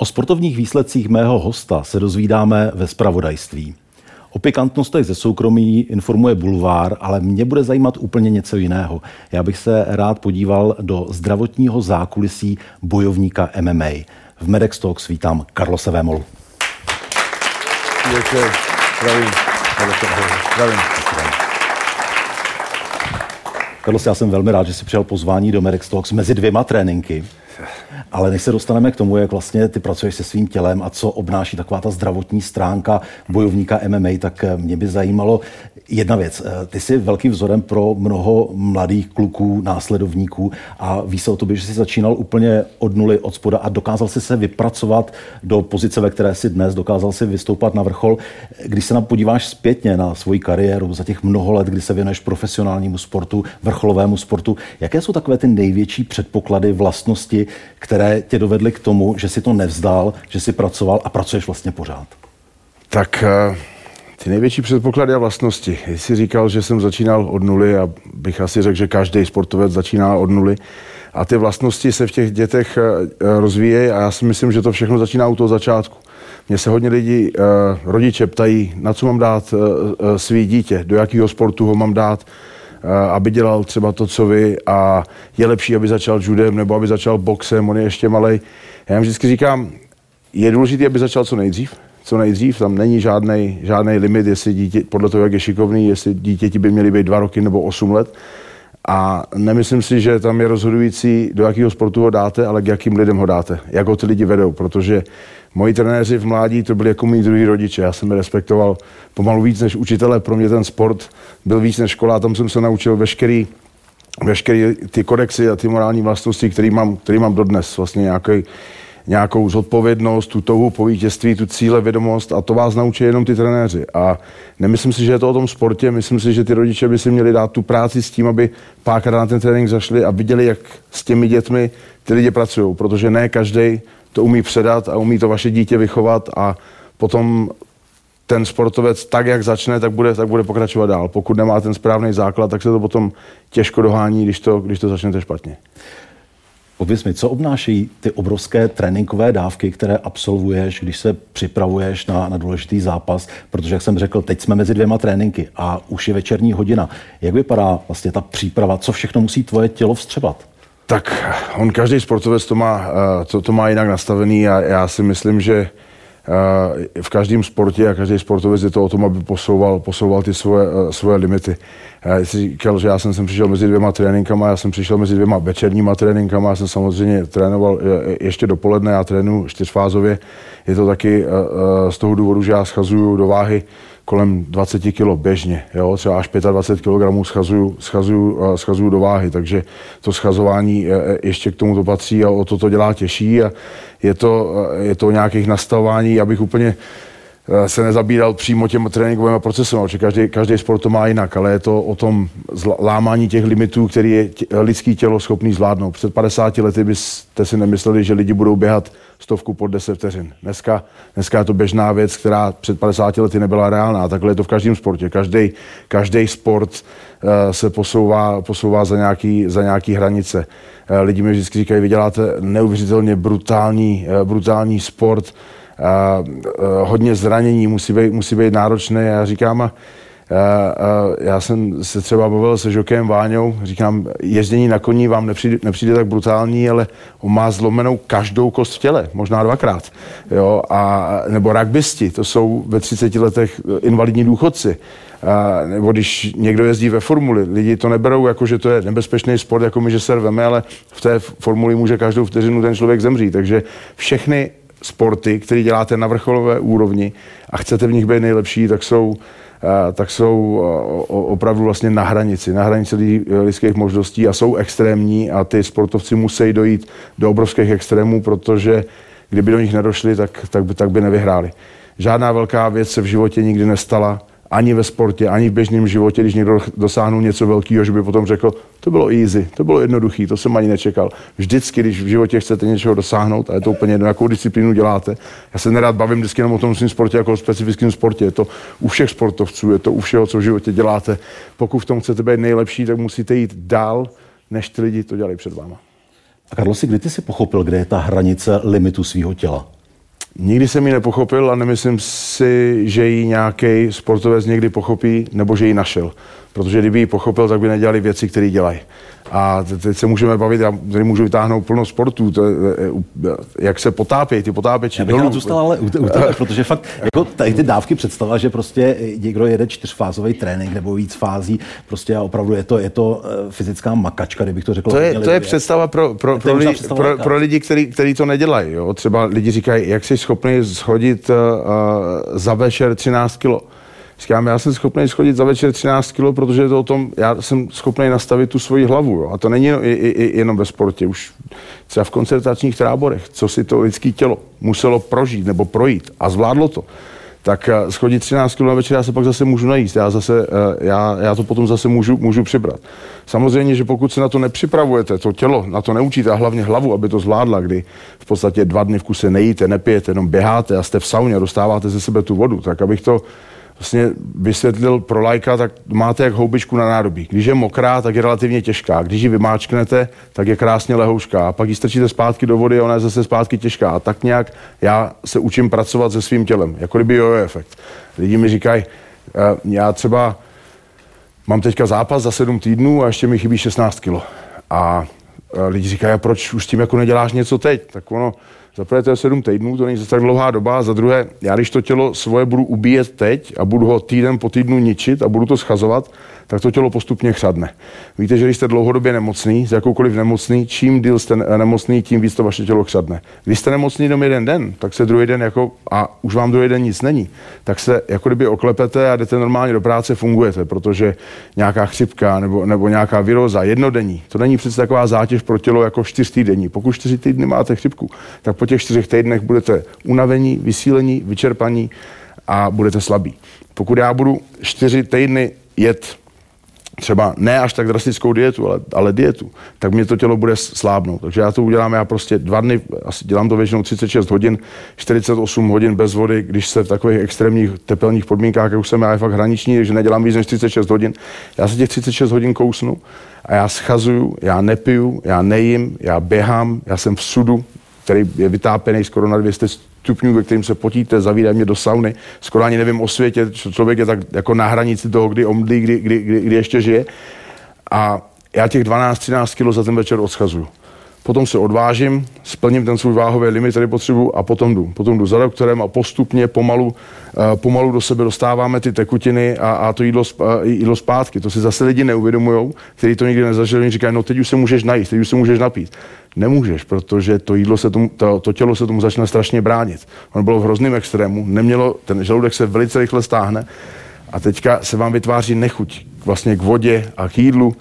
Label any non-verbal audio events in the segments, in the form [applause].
O sportovních výsledcích mého hosta se dozvídáme ve spravodajství. O pikantnostech ze soukromí informuje Bulvár, ale mě bude zajímat úplně něco jiného. Já bych se rád podíval do zdravotního zákulisí bojovníka MMA. V Medex Talks vítám Karlose Vémolu. Děkuji. Zdravím. Zdravím. Karlos, já jsem velmi rád, že jsi přijal pozvání do Medex Talks mezi dvěma tréninky. Ale než se dostaneme k tomu, jak vlastně ty pracuješ se svým tělem a co obnáší taková ta zdravotní stránka bojovníka MMA, tak eh, mě by zajímalo jedna věc. Eh, ty jsi velkým vzorem pro mnoho mladých kluků, následovníků a ví se o tobě, že jsi začínal úplně od nuly, od spoda a dokázal si se vypracovat do pozice, ve které jsi dnes, dokázal si vystoupat na vrchol. Když se nám podíváš zpětně na svoji kariéru za těch mnoho let, kdy se věnuješ profesionálnímu sportu, vrcholovému sportu, jaké jsou takové ty největší předpoklady, vlastnosti, které tě dovedly k tomu, že si to nevzdal, že si pracoval a pracuješ vlastně pořád? Tak eh, ty největší předpoklady a vlastnosti. Jsi říkal, že jsem začínal od nuly a bych asi řekl, že každý sportovec začíná od nuly. A ty vlastnosti se v těch dětech eh, rozvíjejí a já si myslím, že to všechno začíná u toho začátku. Mně se hodně lidí, eh, rodiče ptají, na co mám dát svý dítě, do jakého sportu ho mám dát, aby dělal třeba to, co vy a je lepší, aby začal judem nebo aby začal boxem, on je ještě malý. Já jim vždycky říkám, je důležité, aby začal co nejdřív, co nejdřív, tam není žádný, žádný limit, jestli dítě, podle toho, jak je šikovný, jestli dítěti by měly být dva roky nebo osm let. A nemyslím si, že tam je rozhodující, do jakého sportu ho dáte, ale k jakým lidem ho dáte, jak ho ty lidi vedou, protože moji trenéři v mládí to byli jako mý druhý rodiče. Já jsem je respektoval pomalu víc než učitele. Pro mě ten sport byl víc než škola. Tam jsem se naučil veškerý, veškerý ty kodexy a ty morální vlastnosti, který mám, který mám dodnes. Vlastně nějaký, nějakou zodpovědnost, tu touhu po vítězství, tu cíle, vědomost a to vás naučí jenom ty trenéři. A nemyslím si, že je to o tom sportě, myslím si, že ty rodiče by si měli dát tu práci s tím, aby párkrát na ten trénink zašli a viděli, jak s těmi dětmi ty lidi pracují, protože ne každý to umí předat a umí to vaše dítě vychovat a potom ten sportovec tak, jak začne, tak bude, tak bude pokračovat dál. Pokud nemá ten správný základ, tak se to potom těžko dohání, když to, když to začnete špatně. Pověz mi, co obnáší ty obrovské tréninkové dávky, které absolvuješ, když se připravuješ na, na důležitý zápas, protože, jak jsem řekl, teď jsme mezi dvěma tréninky a už je večerní hodina. Jak vypadá vlastně ta příprava? Co všechno musí tvoje tělo vstřebat? Tak on, každý sportovec to má, eh, to, to má jinak nastavený a já si myslím, že eh, v každém sportě a každý sportovec je to o tom, aby posouval, posouval ty svoje, eh, svoje limity. Já jsi říkal, že já jsem sem přišel mezi dvěma tréninkama, já jsem přišel mezi dvěma večerníma tréninkama, já jsem samozřejmě trénoval ještě dopoledne, já trénuji čtyřfázově. Je to taky z toho důvodu, že já schazuju do váhy kolem 20 kg běžně, jo? třeba až 25 kg schazuju, schazuju, schazuju do váhy, takže to schazování e, e, ještě k tomu to patří a o to to dělá těžší a je to, e, je to nějakých nastavování, abych úplně se nezabíral přímo těm tréninkovým procesem, protože každý, každý sport to má jinak, ale je to o tom lámání těch limitů, který je tě, lidský tělo schopný zvládnout. Před 50 lety byste si nemysleli, že lidi budou běhat stovku pod 10 vteřin. Dneska, dneska je to běžná věc, která před 50 lety nebyla reálná. Takhle je to v každém sportě. Každý, každý sport uh, se posouvá, posouvá za, nějaký, za nějaký hranice. Uh, lidi mi vždycky říkají, vy děláte neuvěřitelně brutální, uh, brutální sport, hodně zranění, musí být, musí být náročné. Já říkám, a já jsem se třeba bavil se Žokem Váňou, říkám, jezdění na koní vám nepřijde, nepřijde tak brutální, ale on má zlomenou každou kost v těle, možná dvakrát. Jo, a, nebo rugbysti, to jsou ve 30 letech invalidní důchodci. A, nebo když někdo jezdí ve formuli, lidi to neberou jako, že to je nebezpečný sport, jako my, že se rveme, ale v té formuli může každou vteřinu ten člověk zemřít. Takže všechny sporty, které děláte na vrcholové úrovni a chcete v nich být nejlepší, tak jsou Eh, tak jsou eh, opravdu vlastně na hranici, na hranici lidských možností a jsou extrémní a ty sportovci musí dojít do obrovských extrémů, protože kdyby do nich nedošli, tak, tak, by, tak by nevyhráli. Žádná velká věc se v životě nikdy nestala, ani ve sportě, ani v běžném životě, když někdo dosáhnul něco velkého, že by potom řekl, to bylo easy, to bylo jednoduchý, to jsem ani nečekal. Vždycky, když v životě chcete něčeho dosáhnout, a je to úplně jedno, jakou disciplínu děláte, já se nerad bavím vždycky jenom o tom svým sportě jako o specifickém sportě, je to u všech sportovců, je to u všeho, co v životě děláte. Pokud v tom chcete být nejlepší, tak musíte jít dál, než ty lidi to dělají před váma. A Karlosi, kdy ty si pochopil, kde je ta hranice limitu svého těla? Nikdy jsem ji nepochopil a nemyslím si, že ji nějaký sportovec někdy pochopí nebo že ji našel. Protože kdyby ji pochopil, tak by nedělali věci, které dělají. A teď se můžeme bavit, já tady můžu vytáhnout plno sportů, to, jak se potápějí, ty potápěči. Já bych dolů. zůstal ale u, u tebe, protože fakt jako tady ty dávky představa, že prostě někdo jede čtyřfázový trénink nebo víc fází, prostě a opravdu je to, je to eh, fyzická makačka, kdybych to řekl. To je, to je představa pro, pro, pro, lidi, pro, pro lidi, který, který to nedělají. Jo? Třeba lidi říkají, jak jsi schopný schodit uh, za večer 13 kilo. Říkám, já jsem schopný schodit za večer 13 kg, protože to o tom, já jsem schopný nastavit tu svoji hlavu. Jo. A to není jenom ve sportě, už třeba v koncertačních táborech, co si to lidské tělo muselo prožít nebo projít a zvládlo to tak eh, schodit 13 kg na večer, já se pak zase můžu najíst, já, zase, eh, já, já to potom zase můžu, můžu přibrat. Samozřejmě, že pokud se na to nepřipravujete, to tělo, na to neučíte a hlavně hlavu, aby to zvládla, kdy v podstatě dva dny v kuse nejíte, nepijete, jenom běháte a jste v sauně, dostáváte ze sebe tu vodu, tak abych to vlastně vysvětlil pro lajka, tak máte jak houbičku na nádobí. Když je mokrá, tak je relativně těžká. Když ji vymáčknete, tak je krásně lehoušká. A pak ji strčíte zpátky do vody a ona je zase zpátky těžká. A tak nějak já se učím pracovat se svým tělem, jako kdyby jojo efekt. Lidi mi říkají, eh, já třeba mám teďka zápas za sedm týdnů a ještě mi chybí 16 kilo. A eh, lidi říkají, proč už s tím jako neděláš něco teď? Tak ono, za prvé to je sedm týdnů, to není zase tak dlouhá doba, za druhé, já když to tělo svoje budu ubíjet teď a budu ho týden po týdnu ničit a budu to schazovat, tak to tělo postupně chřadne. Víte, že když jste dlouhodobě nemocný, z jakoukoliv nemocný, čím díl jste nemocný, tím víc to vaše tělo chřadne. Když jste nemocný jenom jeden den, tak se druhý den jako, a už vám druhý den nic není, tak se jako kdyby oklepete a jdete normálně do práce, fungujete, protože nějaká chřipka nebo, nebo nějaká viróza, jednodenní, to není přece taková zátěž pro tělo jako čtyřtýdenní. Pokud čtyři týdny máte chřipku, tak po těch čtyřech týdnech budete unavení, vysílení, vyčerpaní a budete slabí. Pokud já budu čtyři týdny jet třeba ne až tak drastickou dietu, ale, ale dietu, tak mě to tělo bude slábnout. Takže já to udělám, já prostě dva dny, asi dělám to většinou 36 hodin, 48 hodin bez vody, když se v takových extrémních tepelných podmínkách, jak už jsem já je fakt hraniční, takže nedělám víc než 36 hodin. Já se těch 36 hodin kousnu a já schazuju, já nepiju, já nejím, já běhám, já jsem v sudu, který je vytápený skoro na 200 stupňů, ve kterým se potíte, zavídají mě do sauny. Skoro ani nevím o světě, člověk je tak jako na hranici toho, kdy omdlí, kdy, kdy, kdy, kdy ještě žije. A já těch 12-13 kg za ten večer odschazuju. Potom se odvážím, splním ten svůj váhový limit, který potřebuji a potom jdu. Potom jdu za doktorem a postupně, pomalu, uh, pomalu do sebe dostáváme ty tekutiny a, a to jídlo, uh, jídlo zpátky. To si zase lidi neuvědomují, kteří to nikdy nezažili, říkají, no teď už se můžeš najít, teď už se můžeš napít. Nemůžeš, protože to jídlo se tomu, to, to tělo se tomu začne strašně bránit. Ono bylo v hrozném extrému, nemělo, ten žaludek se velice rychle stáhne a teďka se vám vytváří nechuť vlastně k vodě a k jídlu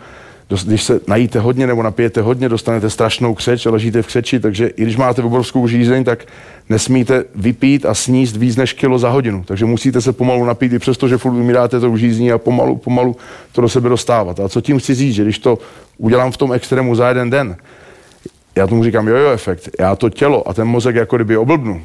když se najíte hodně nebo napijete hodně, dostanete strašnou křeč a ležíte v křeči, takže i když máte obrovskou žízeň, tak nesmíte vypít a sníst víc než kilo za hodinu. Takže musíte se pomalu napít, i přesto, že furt umíráte to žízní a pomalu, pomalu to do sebe dostávat. A co tím chci říct, že když to udělám v tom extrému za jeden den, já tomu říkám jojo efekt, já to tělo a ten mozek jako kdyby oblbnu.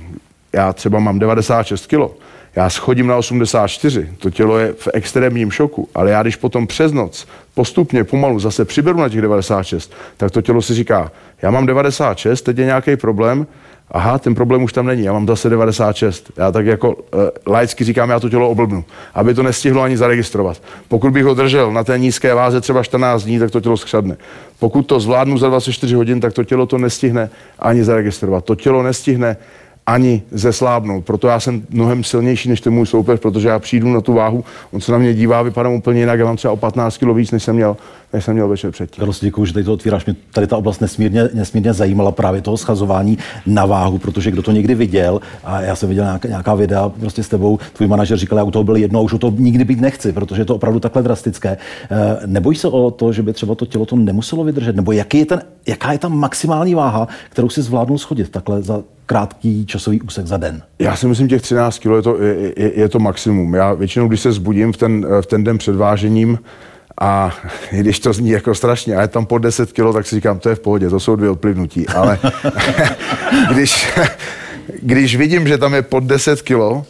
Já třeba mám 96 kilo, já schodím na 84, to tělo je v extrémním šoku, ale já když potom přes noc postupně, pomalu zase přiberu na těch 96, tak to tělo si říká, já mám 96, teď je nějaký problém, aha, ten problém už tam není, já mám zase 96. Já tak jako uh, laicky říkám, já to tělo oblbnu, aby to nestihlo ani zaregistrovat. Pokud bych ho držel na té nízké váze třeba 14 dní, tak to tělo schřadne. Pokud to zvládnu za 24 hodin, tak to tělo to nestihne ani zaregistrovat. To tělo nestihne ani zeslábnout. Proto já jsem mnohem silnější než ten můj soupeř, protože já přijdu na tu váhu, on se na mě dívá, vypadám úplně jinak, já mám třeba o 15 kg víc, než jsem měl. Než jsem měl večer předtím. Karlos, děkuji, že tady to otvíráš. Mě tady ta oblast nesmírně, nesmírně zajímala právě toho schazování na váhu, protože kdo to někdy viděl, a já jsem viděl nějaká, nějaká videa prostě s tebou, tvůj manažer říkal, já u toho byl jedno, už u toho nikdy být nechci, protože je to opravdu takhle drastické. Eh, nebojí se o to, že by třeba to tělo to nemuselo vydržet? Nebo jaký je ten, jaká je ta maximální váha, kterou si zvládnul schodit takhle za krátký časový úsek za den? Já si myslím, těch 13 kg je to, je, je, je to maximum. Já většinou, když se zbudím v ten, v ten den před vážením, a když to zní jako strašně, a je tam po 10 kg, tak si říkám, to je v pohodě, to jsou dvě odplivnutí. Ale [laughs] když, když vidím, že tam je pod 10 kg,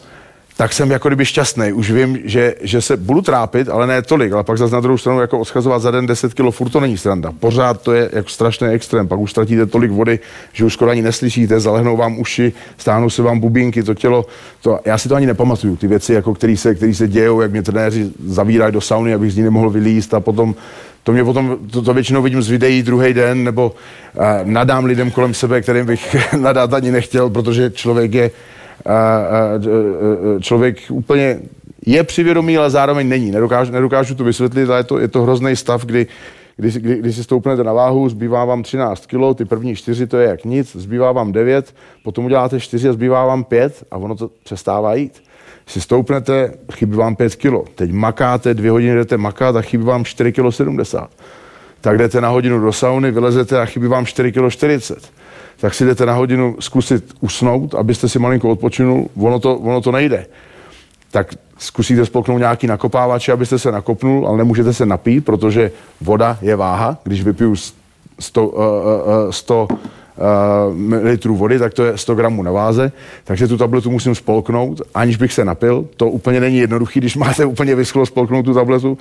tak jsem jako kdyby šťastný. Už vím, že, že se budu trápit, ale ne tolik, ale pak zase na druhou stranu jako odschazovat za den 10 kg, furt to není sranda. Pořád to je jako strašný extrém, pak už ztratíte tolik vody, že už skoro ani neslyšíte, zalehnou vám uši, stáhnou se vám bubínky, to tělo, to, já si to ani nepamatuju, ty věci, jako které se, který se dějou, jak mě trenéři zavírají do sauny, abych z ní nemohl vylíst a potom to mě potom, to, to většinou vidím z videí druhý den, nebo uh, nadám lidem kolem sebe, kterým bych [laughs] nadat ani nechtěl, protože člověk je člověk úplně je přivědomý, ale zároveň není. Nedokážu, nedokážu to vysvětlit, ale je to, je to hrozný stav, kdy, kdy, kdy, kdy si stoupnete na váhu, zbývá vám 13 kg, ty první čtyři to je jak nic, zbývá vám 9, potom uděláte 4 a zbývá vám 5 a ono to přestává jít. Si stoupnete, chybí vám 5 kg. Teď makáte, dvě hodiny jdete makat a chybí vám 4 kg 70. Tak jdete na hodinu do sauny, vylezete a chybí vám 4 kg 40 tak si jdete na hodinu zkusit usnout, abyste si malinko odpočinul, ono to, ono to nejde. Tak zkusíte spolknout nějaký nakopávač, abyste se nakopnul, ale nemůžete se napít, protože voda je váha. Když vypiju 100, uh, uh, 100 uh, litrů vody, tak to je 100 gramů na váze, takže tu tabletu musím spolknout, aniž bych se napil. To úplně není jednoduché, když máte úplně vyschlo spolknout tu tabletu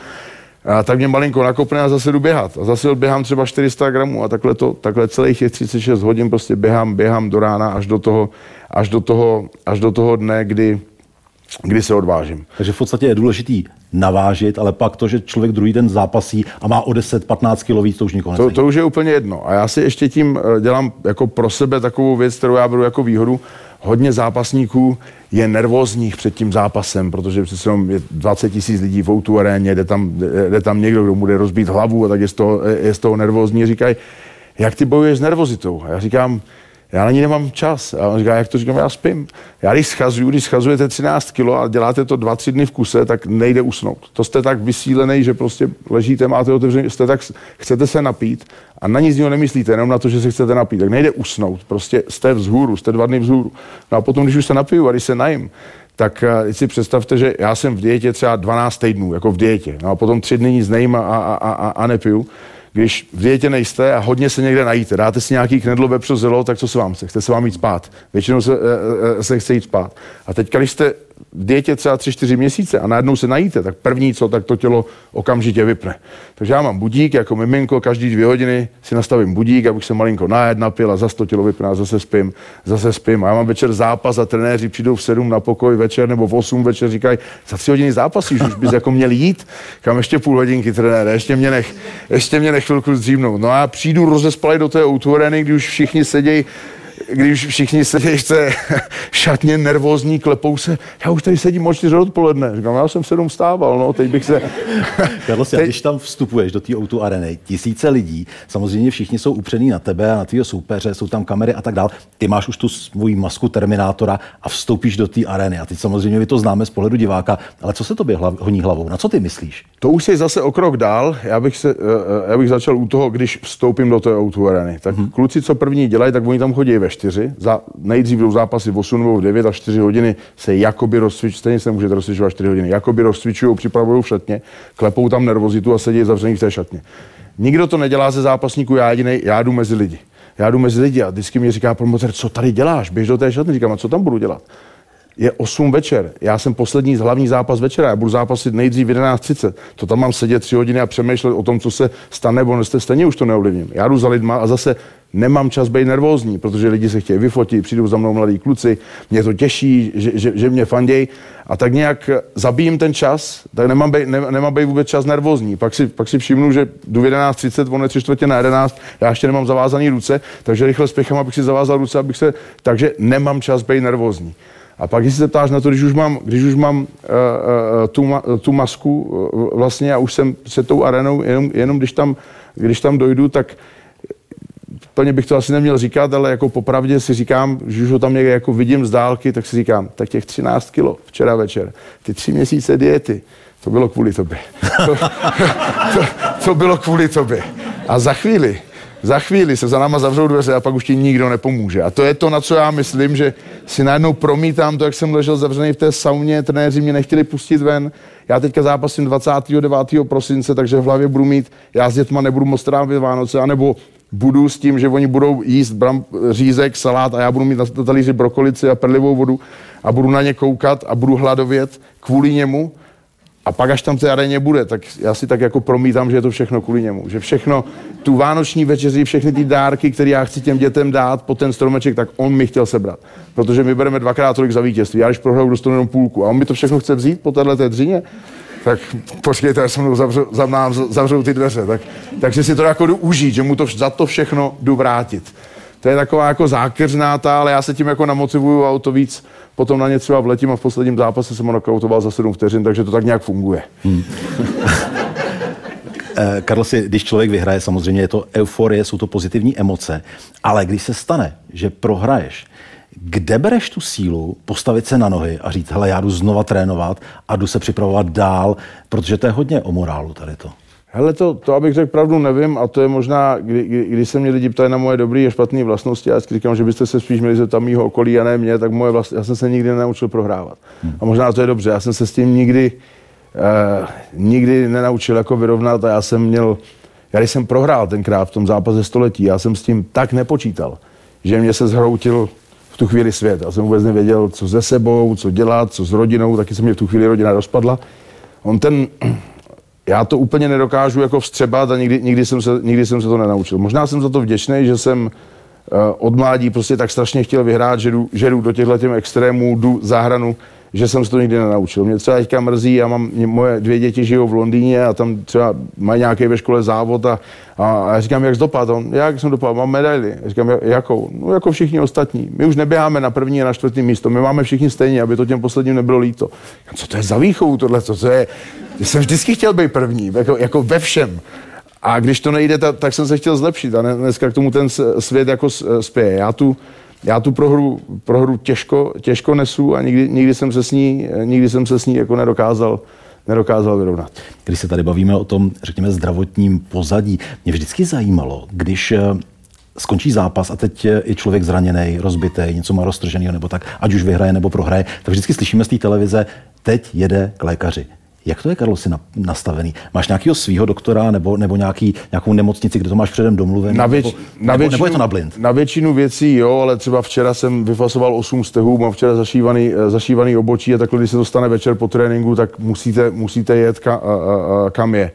a tak mě malinko nakopne a zase jdu běhat. A zase běhám třeba 400 gramů a takhle, to, takhle celých těch 36 hodin prostě běhám, běhám do rána až do toho, až do toho, až do toho dne, kdy, kdy se odvážím. Takže v podstatě je důležitý navážit, ale pak to, že člověk druhý den zápasí a má o 10-15 kg víc, to už nikoho to, to už je úplně jedno. A já si ještě tím eh, dělám jako pro sebe takovou věc, kterou já beru jako výhodu. Hodně zápasníků je nervózních před tím zápasem, protože přece jenom je 20 tisíc lidí v Outu aréně, jde tam, jde tam někdo, kdo bude rozbít hlavu a tak je z toho, je z toho nervózní. Říkají, jak ty bojuješ s nervozitou? A já říkám, já na ní nemám čas. A on říká, jak to říkám, já spím. Já když schazuju, když schazujete 13 kg a děláte to 2-3 dny v kuse, tak nejde usnout. To jste tak vysílený, že prostě ležíte, máte otevřený, jste tak, chcete se napít a na nic z něho nemyslíte, jenom na to, že se chcete napít. Tak nejde usnout. Prostě jste vzhůru, jste dva dny vzhůru. No a potom, když už se napiju a když se najím, tak uh, si představte, že já jsem v dietě třeba 12 týdnů, jako v dietě. No a potom tři dny nic nejím a, a, a, a nepiju když v dietě nejste a hodně se někde najíte, dáte si nějaký knedlo vepřo zelo, tak co se vám chce? Chce se vám jít spát. Většinou se, e, se chce jít spát. A teď, když jste dietě třeba 3-4 měsíce a najednou se najíte, tak první co, tak to tělo okamžitě vypne. Takže já mám budík jako miminko, každý dvě hodiny si nastavím budík, abych se malinko najed, napil a zase to tělo vypne a zase spím, zase spím. A já mám večer zápas a trenéři přijdou v 7 na pokoj večer nebo v 8 večer, říkají, za 3 hodiny zápasíš, už bys jako měl jít, kam ještě půl hodinky trenére, ještě mě nech, ještě mě nech chvilku zdřímnout. No a já přijdu rozespalej do té autoareny, kdy už všichni sedějí když všichni v té šatně nervózní, klepou se, já už tady sedím od 4 odpoledne. Říkám, já jsem v 7 stával, no, teď bych se... [laughs] Karlo, teď... když tam vstupuješ do té auto areny, tisíce lidí, samozřejmě všichni jsou upřený na tebe a na tvého soupeře, jsou tam kamery a tak dál. Ty máš už tu svoji masku Terminátora a vstoupíš do té areny. A teď samozřejmě my to známe z pohledu diváka, ale co se tobě hlav, honí hlavou? Na co ty myslíš? To už je zase o krok dál. Já bych, se, eh, já bych začal u toho, když vstoupím do té auto areny. Tak hmm. kluci, co první dělají, tak oni tam chodí ve 4. Za, nejdřív jdou zápasy v 8 nebo v 9 a 4 hodiny se jakoby rozcvičují, stejně se můžete rozcvičovat 4 hodiny, jakoby rozcvičují, připravují v šatně, klepou tam nervozitu a sedí zavřený v té šatně. Nikdo to nedělá ze zápasníků, já jedinej, já jdu mezi lidi. Já jdu mezi lidi a vždycky mi říká promotor, co tady děláš, běž do té šatny, říkám, a co tam budu dělat? je 8 večer. Já jsem poslední hlavní zápas večera. Já budu zápasit nejdřív v 11.30. To tam mám sedět 3 hodiny a přemýšlet o tom, co se stane, nebo stejně už to neovlivním. Já jdu za lidma a zase nemám čas být nervózní, protože lidi se chtějí vyfotit, přijdou za mnou mladí kluci, mě to těší, že, že, že mě fandějí a tak nějak zabijím ten čas, tak nemám být, ne, nemám být vůbec čas nervózní. Pak si, pak si všimnu, že jdu v 11.30, ono je tři čtvrtě na 11, já ještě nemám zavázaný ruce, takže rychle spěchám, abych si zavázal ruce, abych se, takže nemám čas být nervózní. A pak, když se ptáš na to, když už mám, když už mám uh, uh, tu, ma, tu masku uh, vlastně a už jsem se tou arenou, jenom, jenom když, tam, když tam dojdu, tak plně bych to asi neměl říkat, ale jako popravdě si říkám, že už ho tam někde jako vidím z dálky, tak si říkám, tak těch 13 kilo včera večer, ty tři měsíce diety, to bylo kvůli tobě. [laughs] To, to, to bylo kvůli tobě. A za chvíli, za chvíli se za náma zavřou dveře a pak už ti nikdo nepomůže. A to je to, na co já myslím, že si najednou promítám to, jak jsem ležel zavřený v té sauně, trenéři mě nechtěli pustit ven. Já teďka zápasím 29. prosince, takže v hlavě budu mít, já s dětma nebudu moc trávit Vánoce, anebo budu s tím, že oni budou jíst bram, řízek, salát a já budu mít na talíři brokolici a perlivou vodu a budu na ně koukat a budu hladovět kvůli němu a pak až tam té aréně bude, tak já si tak jako promítám, že je to všechno kvůli němu. Že všechno, tu vánoční večeři, všechny ty dárky, které já chci těm dětem dát po ten stromeček, tak on mi chtěl sebrat. Protože my bereme dvakrát tolik za vítězství. Já když prohraju, dostanu jenom půlku. A on mi to všechno chce vzít po téhle dřině tak počkejte, až se mnou zavřou, za nám zavřou ty dveře. Tak, takže si to jako jdu užít, že mu to za to všechno jdu vrátit. To je taková jako zákeřná ta, ale já se tím jako namotivuju a o to víc potom na ně třeba vletím a v posledním zápase jsem ho nokautoval za 7 vteřin, takže to tak nějak funguje. Hmm. [laughs] Eh, Karl, si, když člověk vyhraje, samozřejmě je to euforie, jsou to pozitivní emoce, ale když se stane, že prohraješ, kde bereš tu sílu postavit se na nohy a říct, hele, já jdu znova trénovat a jdu se připravovat dál, protože to je hodně o morálu tady to. Hele, to, to abych řekl pravdu, nevím a to je možná, kdy, kdy, když se mě lidi ptají na moje dobré a špatné vlastnosti, já říkám, že byste se spíš měli zeptat mýho okolí a ne mě, tak moje vlast, já jsem se nikdy nenaučil prohrávat. Hmm. A možná to je dobře, já jsem se s tím nikdy, uh, nikdy nenaučil jako vyrovnat a já jsem měl, já když jsem prohrál tenkrát v tom zápase století, já jsem s tím tak nepočítal, že mě se zhroutil v tu chvíli svět. Já jsem vůbec nevěděl, co se sebou, co dělat, co s rodinou, taky se mě v tu chvíli rodina rozpadla. On ten, [clears throat] já to úplně nedokážu jako vstřebat a nikdy, nikdy, jsem se, nikdy jsem se to nenaučil. Možná jsem za to vděčný, že jsem uh, od mládí prostě tak strašně chtěl vyhrát, že jdu, že jdu do těchto extrémů, jdu za hranu, že jsem se to nikdy nenaučil. Mě třeba teďka mrzí, já mám, moje dvě děti žijou v Londýně a tam třeba mají nějaký ve škole závod a, a, a já říkám, jak dopad? On, jak jsem dopadl? Mám medaili. Já říkám, jakou? No jako všichni ostatní. My už neběháme na první a na čtvrtý místo, my máme všichni stejně, aby to těm posledním nebylo líto. Co to je za výchovu tohle? Co to je? Já jsem vždycky chtěl být první, jako, jako ve všem. A když to nejde, tak, tak jsem se chtěl zlepšit. A dneska k tomu ten svět jako spěje. Já tu, já tu prohru, prohru těžko, těžko nesu a nikdy, nikdy, jsem se s ní, nikdy jsem se s ní jako nedokázal, nedokázal vyrovnat. Když se tady bavíme o tom, řekněme, zdravotním pozadí, mě vždycky zajímalo, když eh, skončí zápas a teď je člověk zraněný, rozbitý, něco má roztrženého nebo tak, ať už vyhraje nebo prohraje, tak vždycky slyšíme z té televize, teď jede k lékaři. Jak to je, Karlo, si nastavený? Máš nějakého svého doktora nebo, nebo nějaký, nějakou nemocnici, kde to máš předem domluvené? Na, věč, nebo, na většinu, nebo je to na blind? Na většinu věcí jo, ale třeba včera jsem vyfasoval 8 stehů, mám včera zašívaný, eh, zašívaný obočí a takhle, když se to stane večer po tréninku, tak musíte, musíte jet ka, a, a, a, kam je.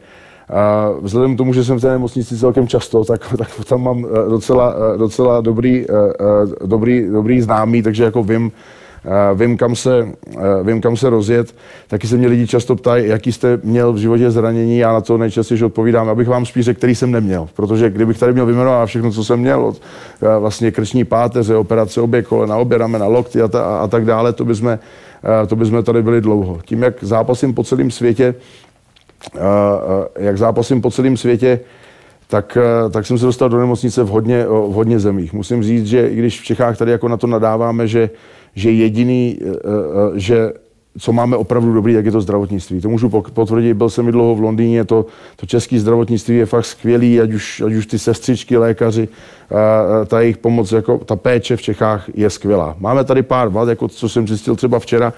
A vzhledem k tomu, že jsem v té nemocnici celkem často, tak, [laughs] tak tam mám eh, docela, eh, docela dobrý, dobrý, dobrý známý, takže jako vím, vím kam, se, vím, kam se rozjet. Taky se mě lidi často ptají, jaký jste měl v životě zranění. Já na to nejčastěji odpovídám, abych vám spíš řekl, který jsem neměl. Protože kdybych tady měl vyjmenovat všechno, co jsem měl, od vlastně krční páteře, operace obě kolena, obě ramena, lokty a, ta, a tak dále, to bychom, to bychom tady byli dlouho. Tím, jak zápasím po celém světě, jak zápasím po celém světě, tak, tak jsem se dostal do nemocnice v hodně, v hodně zemích. Musím říct, že i když v Čechách tady jako na to nadáváme, že že jediný, eh, eh, že co máme opravdu dobrý, jak je to zdravotnictví. To můžu potvrdit, byl jsem i dlouho v Londýně, to, to české zdravotnictví je fakt skvělý, ať už, ať už ty sestřičky, lékaři, ta jejich pomoc, jako ta péče v Čechách je skvělá. Máme tady pár vad, jako co jsem zjistil třeba včera,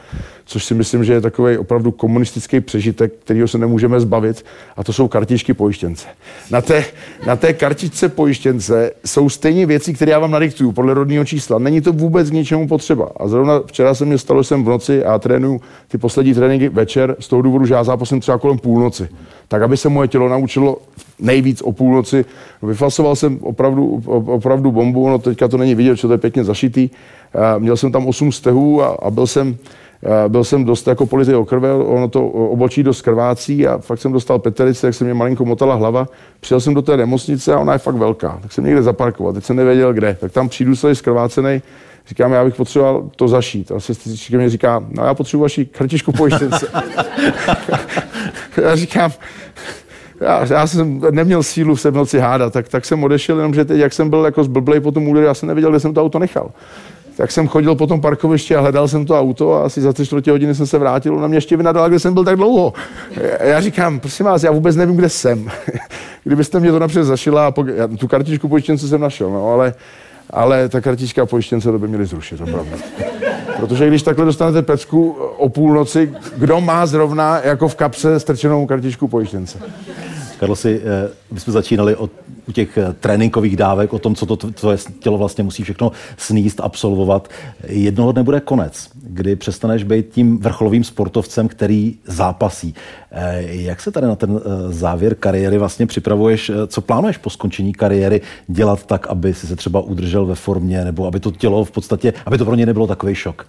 což si myslím, že je takový opravdu komunistický přežitek, kterého se nemůžeme zbavit, a to jsou kartičky pojištěnce. Na té, na té kartičce pojištěnce jsou stejně věci, které já vám nadiktuju podle rodního čísla. Není to vůbec k ničemu potřeba. A zrovna včera se mě stalo, jsem v noci a trénuju ty poslední tréninky večer z toho důvodu, že já zápasím třeba kolem půlnoci. Tak, aby se moje tělo naučilo nejvíc o půlnoci. Vyfasoval jsem opravdu, opravdu bombu, no teďka to není vidět, že to je pěkně zašitý. Měl jsem tam 8 stehů a, a byl jsem byl jsem dost jako politý krve, ono to obočí dost krvácí a fakt jsem dostal peterici, tak se mě malinko motala hlava. Přijel jsem do té nemocnice a ona je fakt velká. Tak jsem někde zaparkoval, teď jsem nevěděl kde. Tak tam přijdu celý zkrvácený, Říkám, já bych potřeboval to zašít. A sestřička mě říká, no já potřebuji vaši kartičku pojištěnce. [laughs] já říkám, já, já, jsem neměl sílu se v noci hádat, tak, tak jsem odešel, jenomže teď, jak jsem byl jako zblblej po tom úderu, já jsem nevěděl, kde jsem to auto nechal. Tak jsem chodil po tom parkovišti a hledal jsem to auto a asi za tři čtvrtě hodiny jsem se vrátil. Na mě ještě vynadala, kde jsem byl tak dlouho. Já říkám, prosím vás, já vůbec nevím, kde jsem. [laughs] Kdybyste mě to napřed zašila, a pok- já tu kartičku pojištěnce jsem našel, no, ale, ale ta kartička pojištěnce to by měli zrušit, opravdu. Protože když takhle dostanete pecku o půlnoci, kdo má zrovna jako v kapse strčenou kartičku pojištěnce? Karlosi, eh, my jsme začínali od, u těch eh, tréninkových dávek, o tom, co to tvoje tělo vlastně musí všechno sníst, absolvovat. Jednoho dne bude konec, kdy přestaneš být tím vrcholovým sportovcem, který zápasí. Eh, jak se tady na ten závěr kariéry vlastně připravuješ? Co plánuješ po skončení kariéry dělat tak, aby si se třeba udržel ve formě, nebo aby to tělo v podstatě, aby to pro ně nebylo takový šok?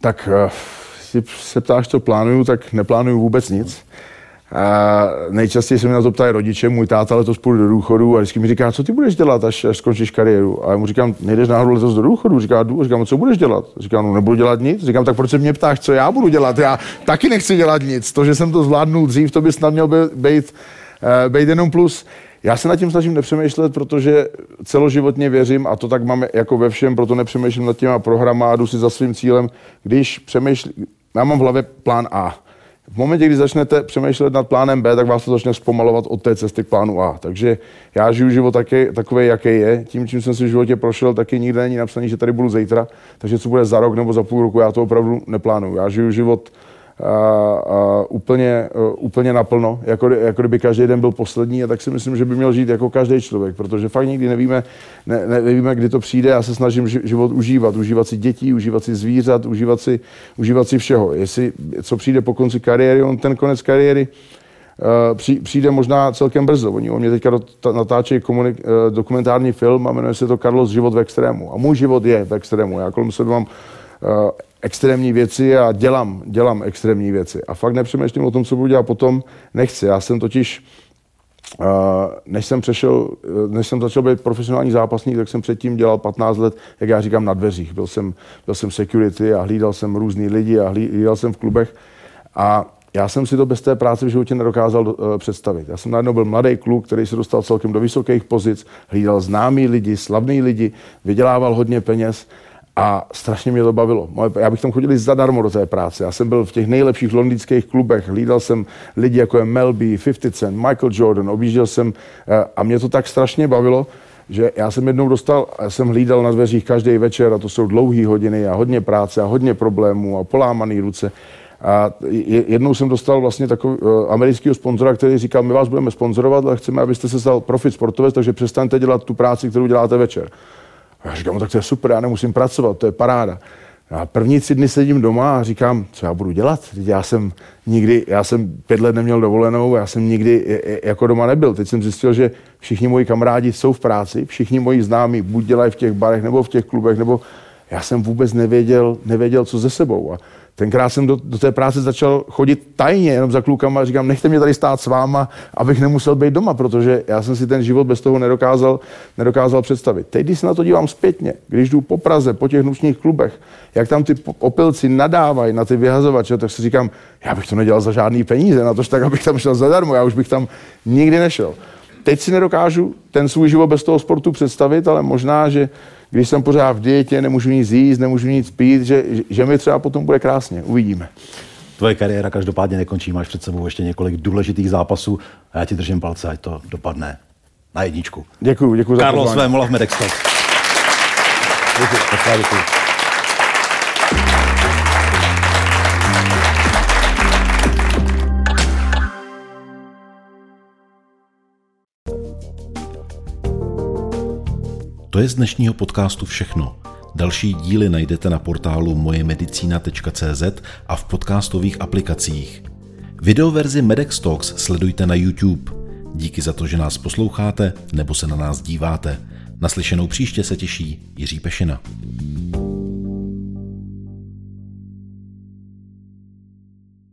Tak, když se ptáš, co plánuju, tak neplánuju vůbec nic. A nejčastěji se mi na to ptají rodiče, můj táta letos půjde do důchodu a vždycky mi říká, co ty budeš dělat, až, až skončíš kariéru. A já mu říkám, nejdeš náhodou letos do důchodu? Říká, jdu. Říkám, co budeš dělat? Říkám, no nebudu dělat nic. Říkám, tak proč se mě ptáš, co já budu dělat? Já taky nechci dělat nic. To, že jsem to zvládnul dřív, to by snad měl být, uh, být jenom plus. Já se nad tím snažím nepřemýšlet, protože celoživotně věřím, a to tak máme jako ve všem, proto nepřemýšlím nad těma programa a jdu si za svým cílem. Když přemýšlím, já mám v hlavě plán A v momentě, kdy začnete přemýšlet nad plánem B, tak vás to začne zpomalovat od té cesty k plánu A. Takže já žiju život taky, takový, jaký je. Tím, čím jsem si v životě prošel, taky nikde není napsaný, že tady budu zítra. Takže co bude za rok nebo za půl roku, já to opravdu neplánuju. Já žiju život a, a úplně, uh, úplně naplno, jako, jako kdyby každý den byl poslední a tak si myslím, že by měl žít jako každý člověk, protože fakt nikdy nevíme, ne, ne, nevíme, kdy to přijde. Já se snažím život užívat, užívat si dětí, užívat si zvířat, užívat si, užívat si všeho. Jestli, co přijde po konci kariéry, on ten konec kariéry uh, přijde možná celkem brzo. Oni o mě teďka natáčejí komunik, uh, dokumentární film a jmenuje se to Carlos Život v extrému. A můj život je v extrému. Já kolem sebe mám extrémní věci a dělám, dělám extrémní věci. A fakt nepřemýšlím o tom, co budu dělat potom, nechci. Já jsem totiž, uh, než jsem přešel, než jsem začal být profesionální zápasník, tak jsem předtím dělal 15 let, jak já říkám, na dveřích. Byl jsem, byl jsem security a hlídal jsem různý lidi a hlídal jsem v klubech. A já jsem si to bez té práce v životě nedokázal uh, představit. Já jsem najednou byl mladý kluk, který se dostal celkem do vysokých pozic, hlídal známý lidi, slavný lidi, vydělával hodně peněz a strašně mě to bavilo. Já bych tam chodil zadarmo do té práce. Já jsem byl v těch nejlepších londýnských klubech, hlídal jsem lidi jako je Melby, 50 Cent, Michael Jordan, objížděl jsem eh, a mě to tak strašně bavilo, že já jsem jednou dostal, já jsem hlídal na dveřích každý večer a to jsou dlouhé hodiny a hodně práce a hodně problémů a polámané ruce. A jednou jsem dostal vlastně takový uh, amerického sponzora, který říkal, my vás budeme sponzorovat, ale chceme, abyste se stal profit sportovec, takže přestaňte dělat tu práci, kterou děláte večer. A já říkám, no tak to je super, já nemusím pracovat, to je paráda. A první tři dny sedím doma a říkám, co já budu dělat? Já jsem nikdy, já jsem pět let neměl dovolenou, já jsem nikdy jako doma nebyl. Teď jsem zjistil, že všichni moji kamarádi jsou v práci, všichni moji známí buď dělají v těch barech, nebo v těch klubech, nebo já jsem vůbec nevěděl, nevěděl co ze sebou. A tenkrát jsem do, do té práce začal chodit tajně, jenom za klukama a říkám, nechte mě tady stát s váma, abych nemusel být doma, protože já jsem si ten život bez toho nedokázal, nedokázal představit. Teď, když se na to dívám zpětně, když jdu po Praze, po těch nočních klubech, jak tam ty opilci nadávají na ty vyhazovače, tak si říkám, já bych to nedělal za žádný peníze, na to, tak abych tam šel zadarmo, já už bych tam nikdy nešel. Teď si nedokážu ten svůj život bez toho sportu představit, ale možná, že když jsem pořád v dietě, nemůžu nic jíst, nemůžu nic pít, že, že mi třeba potom bude krásně. Uvidíme. Tvoje kariéra každopádně nekončí, máš před sebou ještě několik důležitých zápasů a já ti držím palce, ať to dopadne na jedničku. Děkuji, děkuji za Carlos Vémola v Medextop. Děkuji, děkuji. To je z dnešního podcastu všechno. Další díly najdete na portálu mojemedicina.cz a v podcastových aplikacích. Videoverzi Medex Talks sledujte na YouTube. Díky za to, že nás posloucháte nebo se na nás díváte. Naslyšenou příště se těší Jiří Pešina.